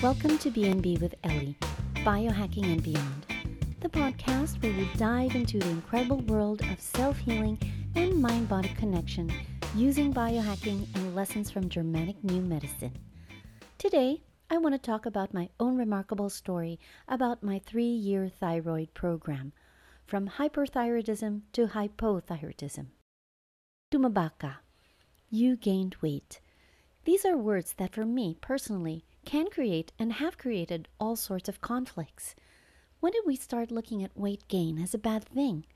Welcome to BNB with Eli, Biohacking and Beyond, the podcast where we dive into the incredible world of self healing and mind body connection using biohacking and lessons from Germanic New Medicine. Today, I want to talk about my own remarkable story about my three year thyroid program, from hyperthyroidism to hypothyroidism. Tumabaka, you gained weight. These are words that, for me personally, can create and have created all sorts of conflicts. When did we start looking at weight gain as a bad thing?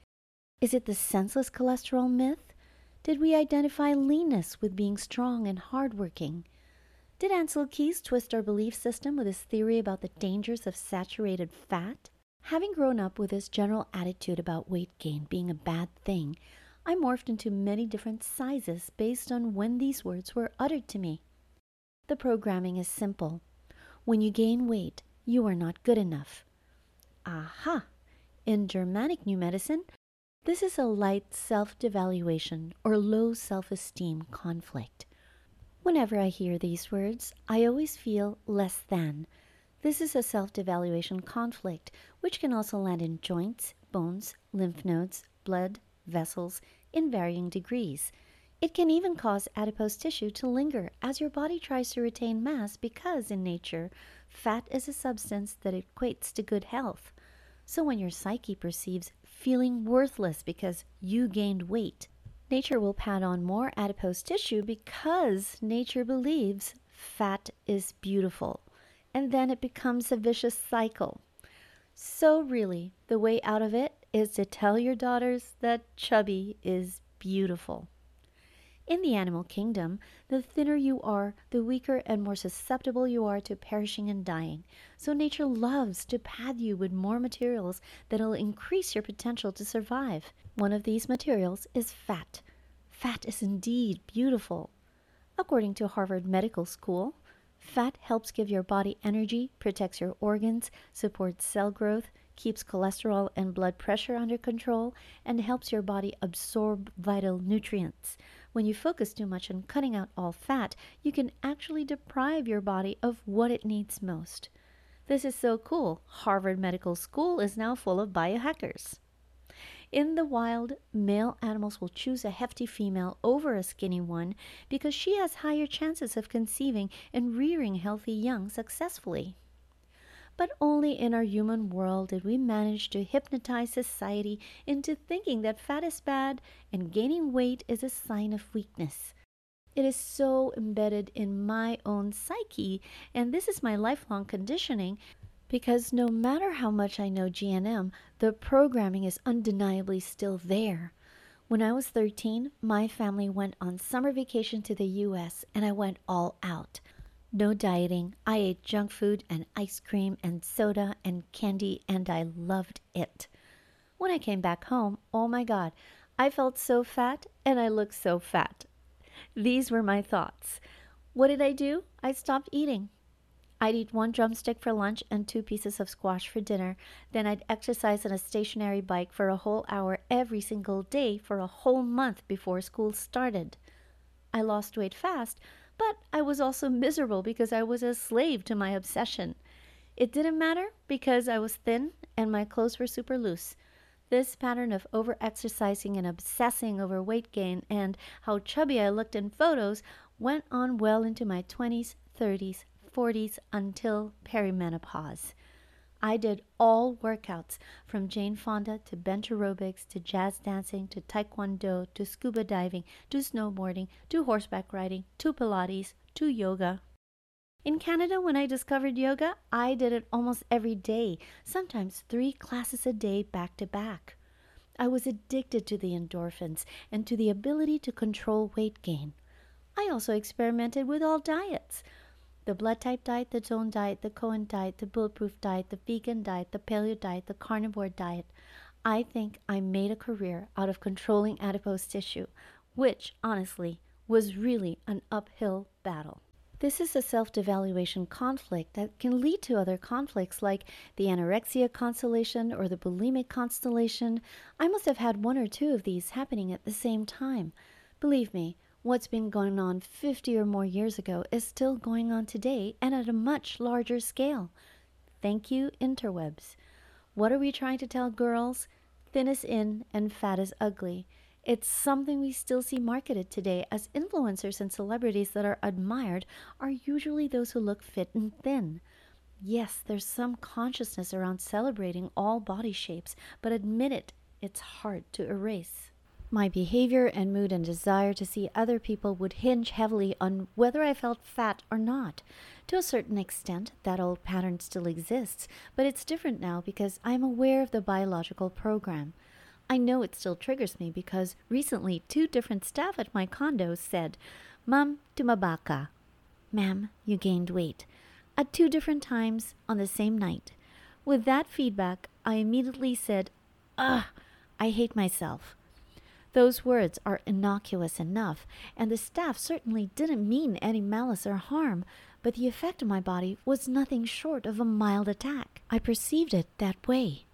Is it the senseless cholesterol myth? Did we identify leanness with being strong and hardworking? Did Ancel Keys twist our belief system with his theory about the dangers of saturated fat? Having grown up with this general attitude about weight gain being a bad thing, I morphed into many different sizes based on when these words were uttered to me. The programming is simple. When you gain weight, you are not good enough. Aha! In Germanic New Medicine, this is a light self devaluation or low self esteem conflict. Whenever I hear these words, I always feel less than. This is a self devaluation conflict, which can also land in joints, bones, lymph nodes, blood, vessels, in varying degrees. It can even cause adipose tissue to linger as your body tries to retain mass because, in nature, fat is a substance that equates to good health. So when your psyche perceives feeling worthless because you gained weight, nature will pad on more adipose tissue because nature believes fat is beautiful. And then it becomes a vicious cycle. So, really, the way out of it is to tell your daughters that chubby is beautiful. In the animal kingdom, the thinner you are, the weaker and more susceptible you are to perishing and dying. So nature loves to pad you with more materials that'll increase your potential to survive. One of these materials is fat. Fat is indeed beautiful. According to Harvard Medical School, fat helps give your body energy, protects your organs, supports cell growth, keeps cholesterol and blood pressure under control, and helps your body absorb vital nutrients. When you focus too much on cutting out all fat, you can actually deprive your body of what it needs most. This is so cool. Harvard Medical School is now full of biohackers. In the wild, male animals will choose a hefty female over a skinny one because she has higher chances of conceiving and rearing healthy young successfully. But only in our human world did we manage to hypnotize society into thinking that fat is bad and gaining weight is a sign of weakness. It is so embedded in my own psyche, and this is my lifelong conditioning because no matter how much I know GNM, the programming is undeniably still there. When I was 13, my family went on summer vacation to the US and I went all out. No dieting. I ate junk food and ice cream and soda and candy, and I loved it. When I came back home, oh my God, I felt so fat and I looked so fat. These were my thoughts. What did I do? I stopped eating. I'd eat one drumstick for lunch and two pieces of squash for dinner. Then I'd exercise on a stationary bike for a whole hour every single day for a whole month before school started. I lost weight fast, but I was also miserable because I was a slave to my obsession. It didn't matter because I was thin and my clothes were super loose. This pattern of over exercising and obsessing over weight gain and how chubby I looked in photos went on well into my 20s, 30s, 40s until perimenopause. I did all workouts from Jane Fonda to bench aerobics to jazz dancing to taekwondo to scuba diving to snowboarding to horseback riding to Pilates to yoga. In Canada, when I discovered yoga, I did it almost every day, sometimes three classes a day back to back. I was addicted to the endorphins and to the ability to control weight gain. I also experimented with all diets the blood type diet, the zone diet, the Cohen diet, the bulletproof diet, the vegan diet, the paleo diet, the carnivore diet. I think I made a career out of controlling adipose tissue, which, honestly, was really an uphill battle. This is a self devaluation conflict that can lead to other conflicts like the anorexia constellation or the bulimic constellation. I must have had one or two of these happening at the same time. Believe me, What's been going on 50 or more years ago is still going on today and at a much larger scale. Thank you, interwebs. What are we trying to tell girls? Thin is in and fat is ugly. It's something we still see marketed today as influencers and celebrities that are admired are usually those who look fit and thin. Yes, there's some consciousness around celebrating all body shapes, but admit it, it's hard to erase. My behavior and mood and desire to see other people would hinge heavily on whether I felt fat or not. To a certain extent, that old pattern still exists, but it's different now because I'm aware of the biological program. I know it still triggers me because recently two different staff at my condo said, Ma'am, tumaba Ma'am, you gained weight. At two different times on the same night. With that feedback, I immediately said, Ugh, I hate myself. Those words are innocuous enough, and the staff certainly didn't mean any malice or harm, but the effect on my body was nothing short of a mild attack. I perceived it that way.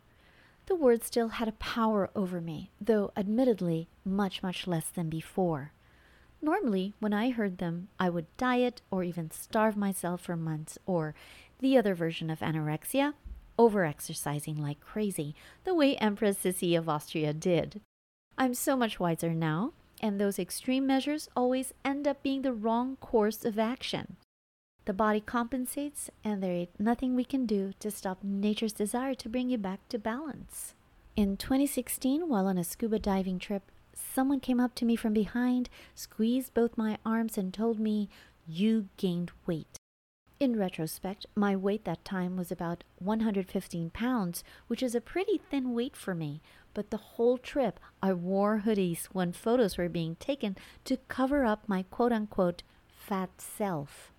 The words still had a power over me, though admittedly much, much less than before. Normally, when I heard them, I would diet or even starve myself for months, or the other version of anorexia, overexercising like crazy, the way Empress Sissi of Austria did. I'm so much wiser now, and those extreme measures always end up being the wrong course of action. The body compensates, and there ain't nothing we can do to stop nature's desire to bring you back to balance. In 2016, while on a scuba diving trip, someone came up to me from behind, squeezed both my arms, and told me, You gained weight. In retrospect, my weight that time was about 115 pounds, which is a pretty thin weight for me, but the whole trip I wore hoodies when photos were being taken to cover up my quote unquote fat self.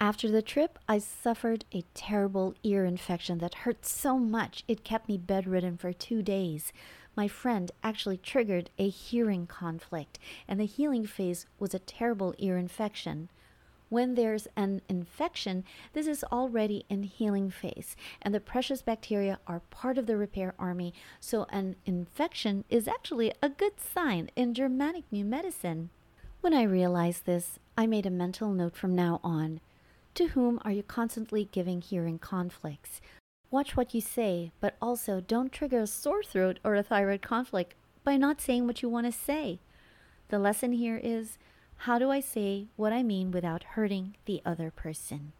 After the trip, I suffered a terrible ear infection that hurt so much it kept me bedridden for two days. My friend actually triggered a hearing conflict, and the healing phase was a terrible ear infection. When there's an infection, this is already in healing phase, and the precious bacteria are part of the repair army, so an infection is actually a good sign in Germanic New Medicine. When I realized this, I made a mental note from now on. To whom are you constantly giving hearing conflicts? Watch what you say, but also don't trigger a sore throat or a thyroid conflict by not saying what you want to say. The lesson here is how do I say what I mean without hurting the other person?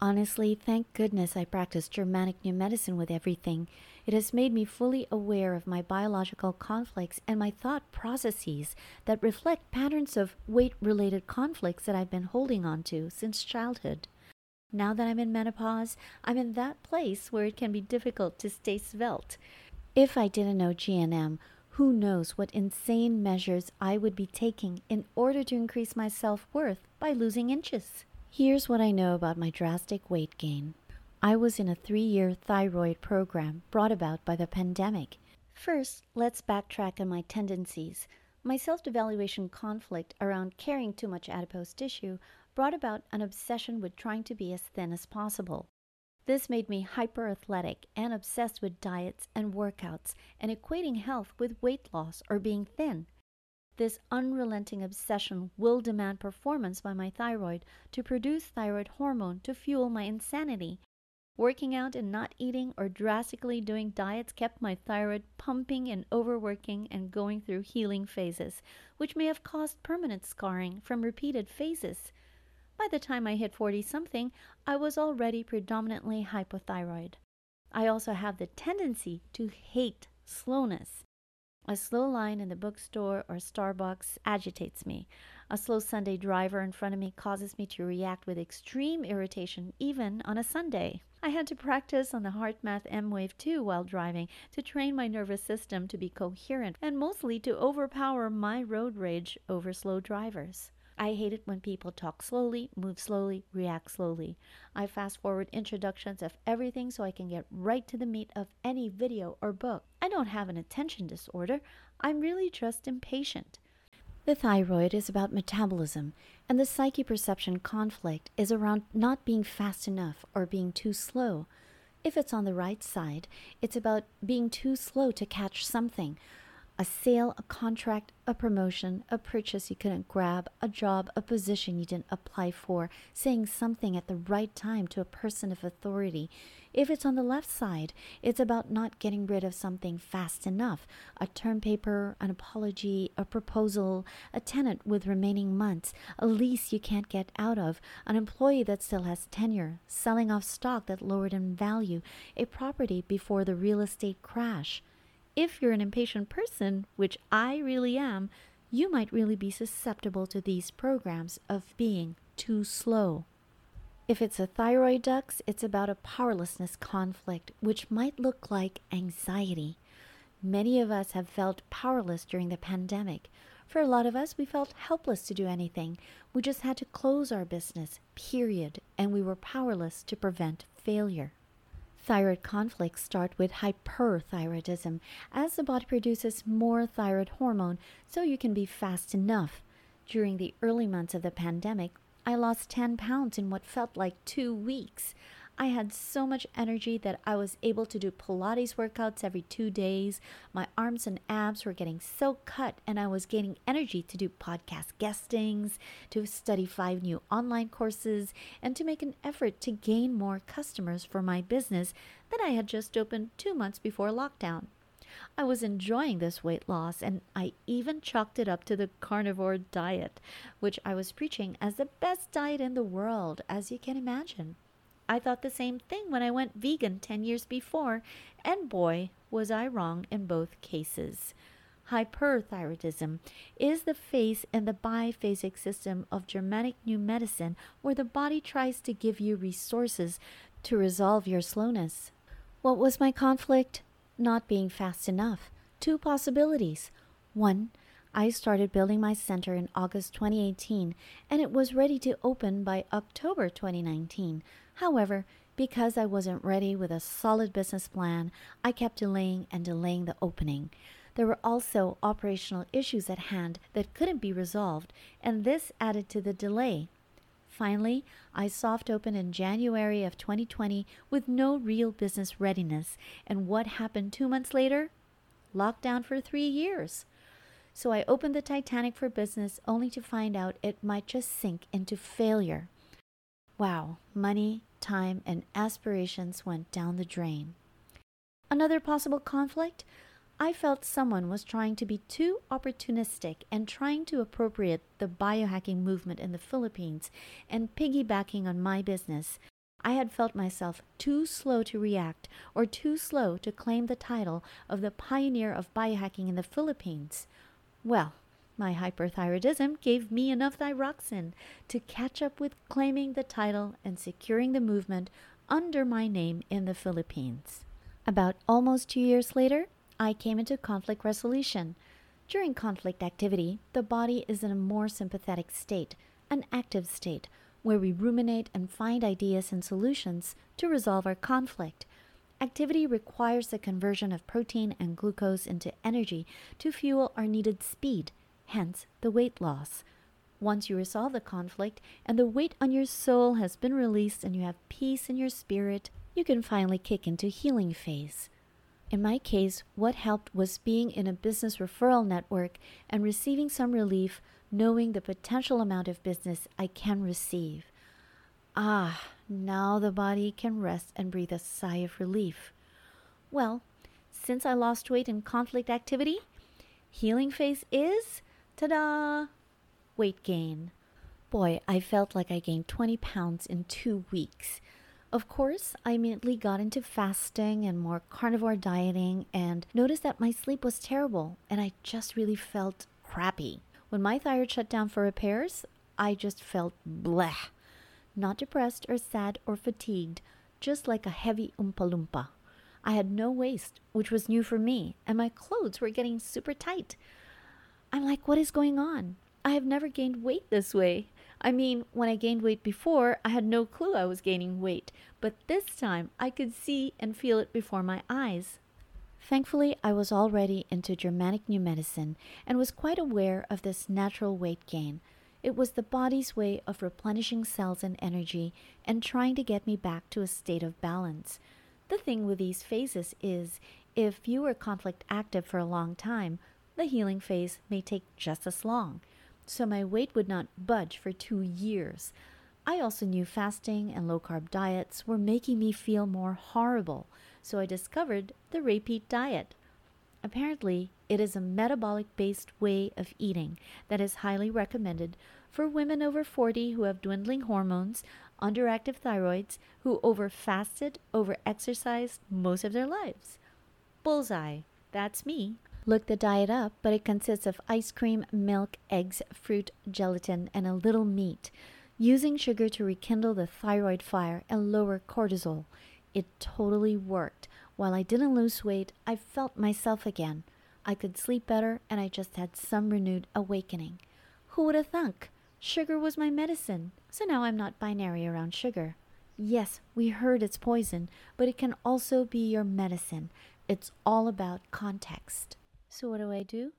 Honestly, thank goodness I practice Germanic New Medicine with everything. It has made me fully aware of my biological conflicts and my thought processes that reflect patterns of weight related conflicts that I've been holding on to since childhood. Now that I'm in menopause, I'm in that place where it can be difficult to stay svelte. If I didn't know GNM, who knows what insane measures I would be taking in order to increase my self worth by losing inches? Here's what I know about my drastic weight gain. I was in a three year thyroid program brought about by the pandemic. First, let's backtrack on my tendencies. My self devaluation conflict around carrying too much adipose tissue brought about an obsession with trying to be as thin as possible. This made me hyper athletic and obsessed with diets and workouts and equating health with weight loss or being thin. This unrelenting obsession will demand performance by my thyroid to produce thyroid hormone to fuel my insanity. Working out and not eating or drastically doing diets kept my thyroid pumping and overworking and going through healing phases, which may have caused permanent scarring from repeated phases. By the time I hit 40 something, I was already predominantly hypothyroid. I also have the tendency to hate slowness. A slow line in the bookstore or Starbucks agitates me. A slow Sunday driver in front of me causes me to react with extreme irritation, even on a Sunday. I had to practice on the HeartMath emWave 2 while driving to train my nervous system to be coherent and mostly to overpower my road rage over slow drivers. I hate it when people talk slowly, move slowly, react slowly. I fast forward introductions of everything so I can get right to the meat of any video or book. I don't have an attention disorder, I'm really just impatient. The thyroid is about metabolism, and the psyche perception conflict is around not being fast enough or being too slow. If it's on the right side, it's about being too slow to catch something a sale, a contract, a promotion, a purchase. You couldn't grab, a job, a position you didn't apply for, saying something at the right time to a person of authority. If it's on the left side, it's about not getting rid of something fast enough. A term paper, an apology, a proposal, a tenant with remaining months, a lease you can't get out of, an employee that still has tenure, selling off stock that lowered in value, a property before the real estate crash if you're an impatient person, which I really am, you might really be susceptible to these programs of being too slow. If it's a thyroid ducts, it's about a powerlessness conflict, which might look like anxiety. Many of us have felt powerless during the pandemic. For a lot of us, we felt helpless to do anything. We just had to close our business, period, and we were powerless to prevent failure. Thyroid conflicts start with hyperthyroidism, as the body produces more thyroid hormone so you can be fast enough. During the early months of the pandemic, I lost 10 pounds in what felt like two weeks. I had so much energy that I was able to do Pilates workouts every two days. My arms and abs were getting so cut, and I was gaining energy to do podcast guestings, to study five new online courses, and to make an effort to gain more customers for my business that I had just opened two months before lockdown. I was enjoying this weight loss, and I even chalked it up to the carnivore diet, which I was preaching as the best diet in the world, as you can imagine. I thought the same thing when I went vegan 10 years before, and boy, was I wrong in both cases. Hyperthyroidism is the phase in the biphasic system of Germanic New Medicine where the body tries to give you resources to resolve your slowness. What was my conflict? Not being fast enough. Two possibilities. One, I started building my center in August 2018 and it was ready to open by October 2019. However, because I wasn't ready with a solid business plan, I kept delaying and delaying the opening. There were also operational issues at hand that couldn't be resolved, and this added to the delay. Finally, I soft opened in January of 2020 with no real business readiness, and what happened two months later? Lockdown for three years. So I opened the Titanic for business only to find out it might just sink into failure. Wow, money, time, and aspirations went down the drain. Another possible conflict? I felt someone was trying to be too opportunistic and trying to appropriate the biohacking movement in the Philippines and piggybacking on my business. I had felt myself too slow to react or too slow to claim the title of the pioneer of biohacking in the Philippines. Well, my hyperthyroidism gave me enough thyroxin to catch up with claiming the title and securing the movement under my name in the Philippines. About almost two years later, I came into conflict resolution. During conflict activity, the body is in a more sympathetic state, an active state, where we ruminate and find ideas and solutions to resolve our conflict. Activity requires the conversion of protein and glucose into energy to fuel our needed speed hence the weight loss. Once you resolve the conflict and the weight on your soul has been released and you have peace in your spirit, you can finally kick into healing phase. In my case, what helped was being in a business referral network and receiving some relief knowing the potential amount of business I can receive. Ah, now the body can rest and breathe a sigh of relief. Well, since I lost weight in conflict activity, healing phase is Ta da! Weight gain. Boy, I felt like I gained 20 pounds in two weeks. Of course, I immediately got into fasting and more carnivore dieting and noticed that my sleep was terrible and I just really felt crappy. When my thyroid shut down for repairs, I just felt bleh. Not depressed or sad or fatigued, just like a heavy Oompa Loompa. I had no waist, which was new for me, and my clothes were getting super tight. I'm like, what is going on? I have never gained weight this way. I mean, when I gained weight before, I had no clue I was gaining weight, but this time I could see and feel it before my eyes. Thankfully, I was already into Germanic New Medicine and was quite aware of this natural weight gain. It was the body's way of replenishing cells and energy and trying to get me back to a state of balance. The thing with these phases is if you were conflict active for a long time, the healing phase may take just as long. So my weight would not budge for two years. I also knew fasting and low carb diets were making me feel more horrible, so I discovered the Ray Peat diet. Apparently, it is a metabolic based way of eating that is highly recommended for women over 40 who have dwindling hormones, underactive thyroids, who over fasted, over exercised most of their lives. Bullseye. That's me. Look the diet up, but it consists of ice cream, milk, eggs, fruit, gelatin, and a little meat. Using sugar to rekindle the thyroid fire and lower cortisol. It totally worked. While I didn't lose weight, I felt myself again. I could sleep better, and I just had some renewed awakening. Who would have thunk? Sugar was my medicine, so now I'm not binary around sugar. Yes, we heard it's poison, but it can also be your medicine. It's all about context. So, what do I do?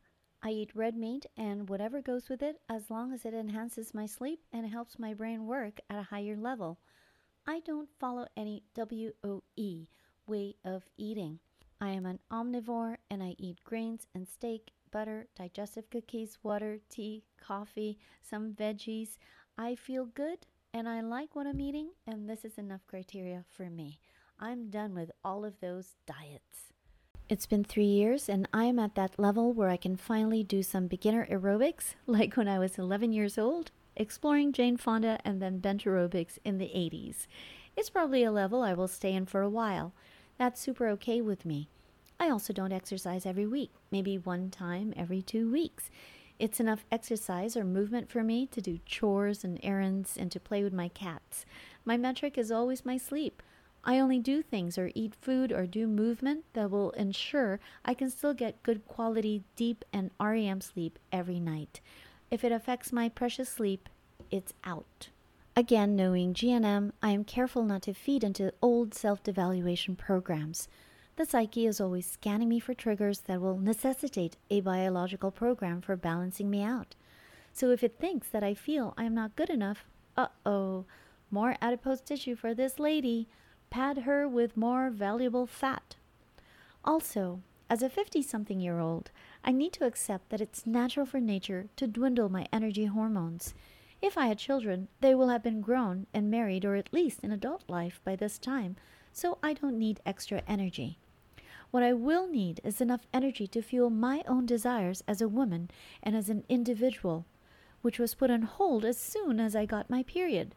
I eat red meat and whatever goes with it as long as it enhances my sleep and helps my brain work at a higher level. I don't follow any WOE way of eating. I am an omnivore and I eat grains and steak, butter, digestive cookies, water, tea, coffee, some veggies. I feel good and I like what I'm eating, and this is enough criteria for me. I'm done with all of those diets. It's been three years, and I'm at that level where I can finally do some beginner aerobics, like when I was 11 years old, exploring Jane Fonda and then bench aerobics in the 80s. It's probably a level I will stay in for a while. That's super okay with me. I also don't exercise every week, maybe one time every two weeks. It's enough exercise or movement for me to do chores and errands and to play with my cats. My metric is always my sleep. I only do things or eat food or do movement that will ensure I can still get good quality deep and REM sleep every night. If it affects my precious sleep, it's out. Again, knowing GNM, I am careful not to feed into old self devaluation programs. The psyche is always scanning me for triggers that will necessitate a biological program for balancing me out. So if it thinks that I feel I am not good enough, uh oh, more adipose tissue for this lady. Pad her with more valuable fat. Also, as a 50 something year old, I need to accept that it's natural for nature to dwindle my energy hormones. If I had children, they will have been grown and married or at least in adult life by this time, so I don't need extra energy. What I will need is enough energy to fuel my own desires as a woman and as an individual, which was put on hold as soon as I got my period.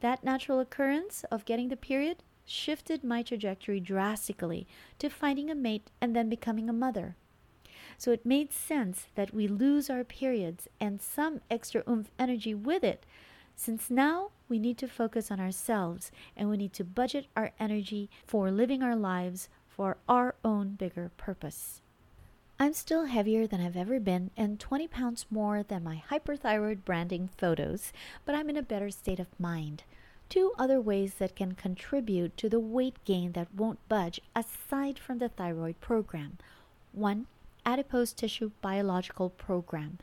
That natural occurrence of getting the period shifted my trajectory drastically to finding a mate and then becoming a mother. So it made sense that we lose our periods and some extra oomph energy with it, since now we need to focus on ourselves and we need to budget our energy for living our lives for our own bigger purpose. I'm still heavier than I've ever been and 20 pounds more than my hyperthyroid branding photos, but I'm in a better state of mind. Two other ways that can contribute to the weight gain that won't budge aside from the thyroid program. One, adipose tissue biological program,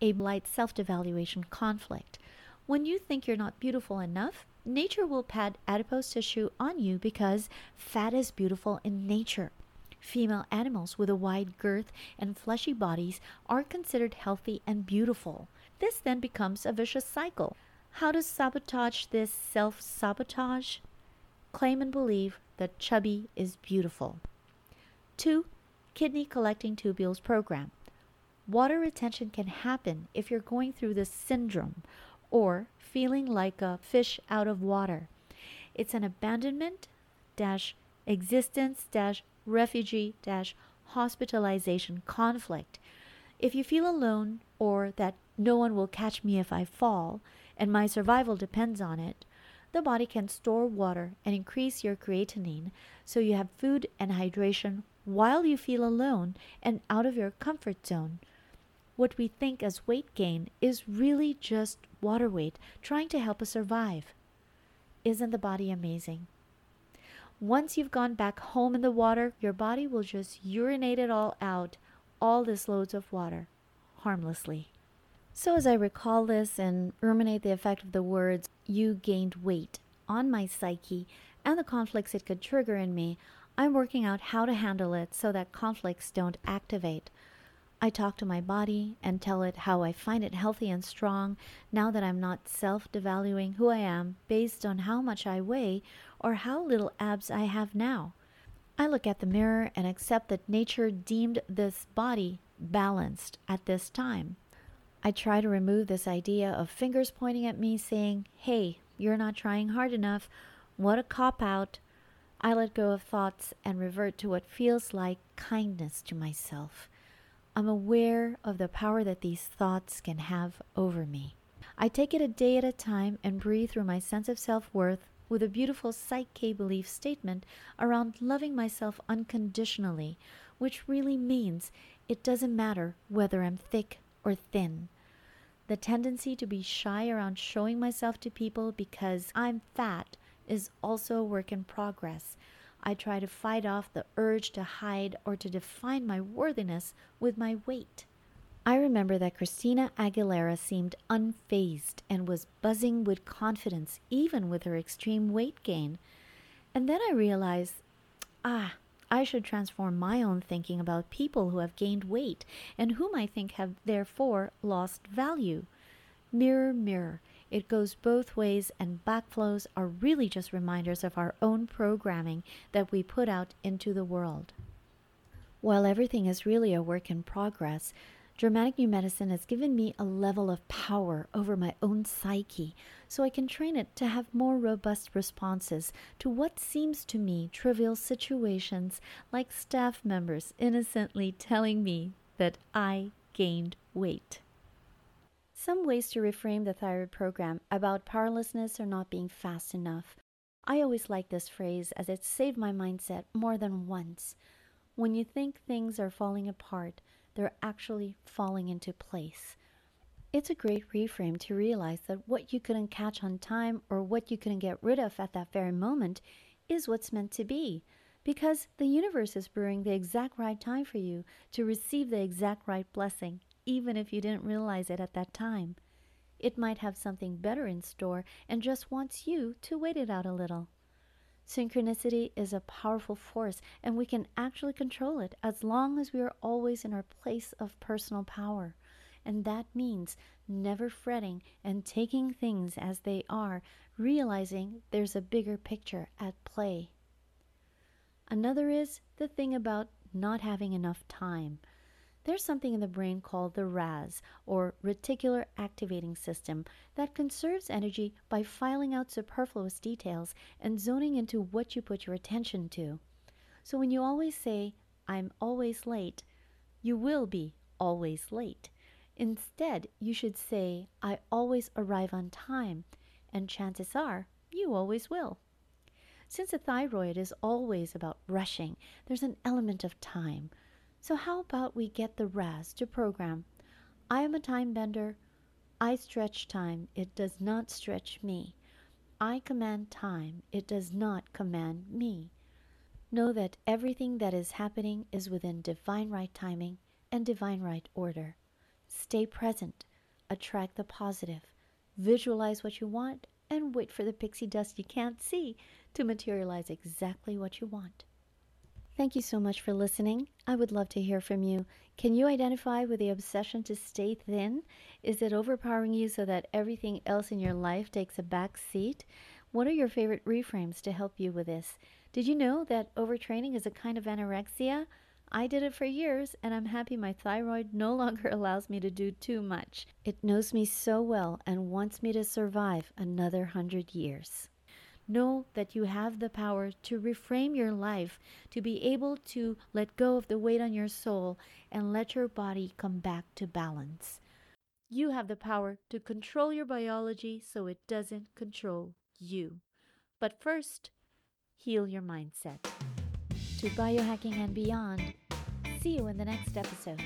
a light self devaluation conflict. When you think you're not beautiful enough, nature will pad adipose tissue on you because fat is beautiful in nature. Female animals with a wide girth and fleshy bodies are considered healthy and beautiful. This then becomes a vicious cycle. How to sabotage this self sabotage? Claim and believe that chubby is beautiful. 2 kidney collecting tubules program. Water retention can happen if you're going through this syndrome or feeling like a fish out of water. It's an abandonment dash existence dash refugee dash hospitalization conflict. If you feel alone or that no one will catch me if I fall and my survival depends on it, the body can store water and increase your creatinine so you have food and hydration while you feel alone and out of your comfort zone. What we think as weight gain is really just water weight trying to help us survive. Isn't the body amazing? Once you've gone back home in the water, your body will just urinate it all out, all this loads of water, harmlessly. So, as I recall this and ruminate the effect of the words, you gained weight, on my psyche and the conflicts it could trigger in me, I'm working out how to handle it so that conflicts don't activate. I talk to my body and tell it how I find it healthy and strong now that I'm not self devaluing who I am based on how much I weigh or how little abs I have now. I look at the mirror and accept that nature deemed this body balanced at this time. I try to remove this idea of fingers pointing at me saying, hey, you're not trying hard enough. What a cop out. I let go of thoughts and revert to what feels like kindness to myself. I'm aware of the power that these thoughts can have over me. I take it a day at a time and breathe through my sense of self worth with a beautiful Psyche belief statement around loving myself unconditionally, which really means it doesn't matter whether I'm thick or thin. The tendency to be shy around showing myself to people because I'm fat is also a work in progress. I try to fight off the urge to hide or to define my worthiness with my weight. I remember that Christina Aguilera seemed unfazed and was buzzing with confidence even with her extreme weight gain. And then I realized, ah, I should transform my own thinking about people who have gained weight and whom I think have therefore lost value. Mirror, mirror, it goes both ways, and backflows are really just reminders of our own programming that we put out into the world. While everything is really a work in progress, Germanic New Medicine has given me a level of power over my own psyche so I can train it to have more robust responses to what seems to me trivial situations like staff members innocently telling me that I gained weight. Some ways to reframe the thyroid program about powerlessness or not being fast enough. I always like this phrase as it saved my mindset more than once. When you think things are falling apart, they're actually falling into place. It's a great reframe to realize that what you couldn't catch on time or what you couldn't get rid of at that very moment is what's meant to be. Because the universe is brewing the exact right time for you to receive the exact right blessing, even if you didn't realize it at that time. It might have something better in store and just wants you to wait it out a little. Synchronicity is a powerful force, and we can actually control it as long as we are always in our place of personal power. And that means never fretting and taking things as they are, realizing there's a bigger picture at play. Another is the thing about not having enough time. There's something in the brain called the RAS, or reticular activating system, that conserves energy by filing out superfluous details and zoning into what you put your attention to. So when you always say, I'm always late, you will be always late. Instead, you should say, I always arrive on time, and chances are you always will. Since the thyroid is always about rushing, there's an element of time. So, how about we get the RAS to program? I am a time bender. I stretch time. It does not stretch me. I command time. It does not command me. Know that everything that is happening is within divine right timing and divine right order. Stay present. Attract the positive. Visualize what you want and wait for the pixie dust you can't see to materialize exactly what you want. Thank you so much for listening. I would love to hear from you. Can you identify with the obsession to stay thin? Is it overpowering you so that everything else in your life takes a back seat? What are your favorite reframes to help you with this? Did you know that overtraining is a kind of anorexia? I did it for years, and I'm happy my thyroid no longer allows me to do too much. It knows me so well and wants me to survive another hundred years. Know that you have the power to reframe your life, to be able to let go of the weight on your soul and let your body come back to balance. You have the power to control your biology so it doesn't control you. But first, heal your mindset. To biohacking and beyond, see you in the next episode.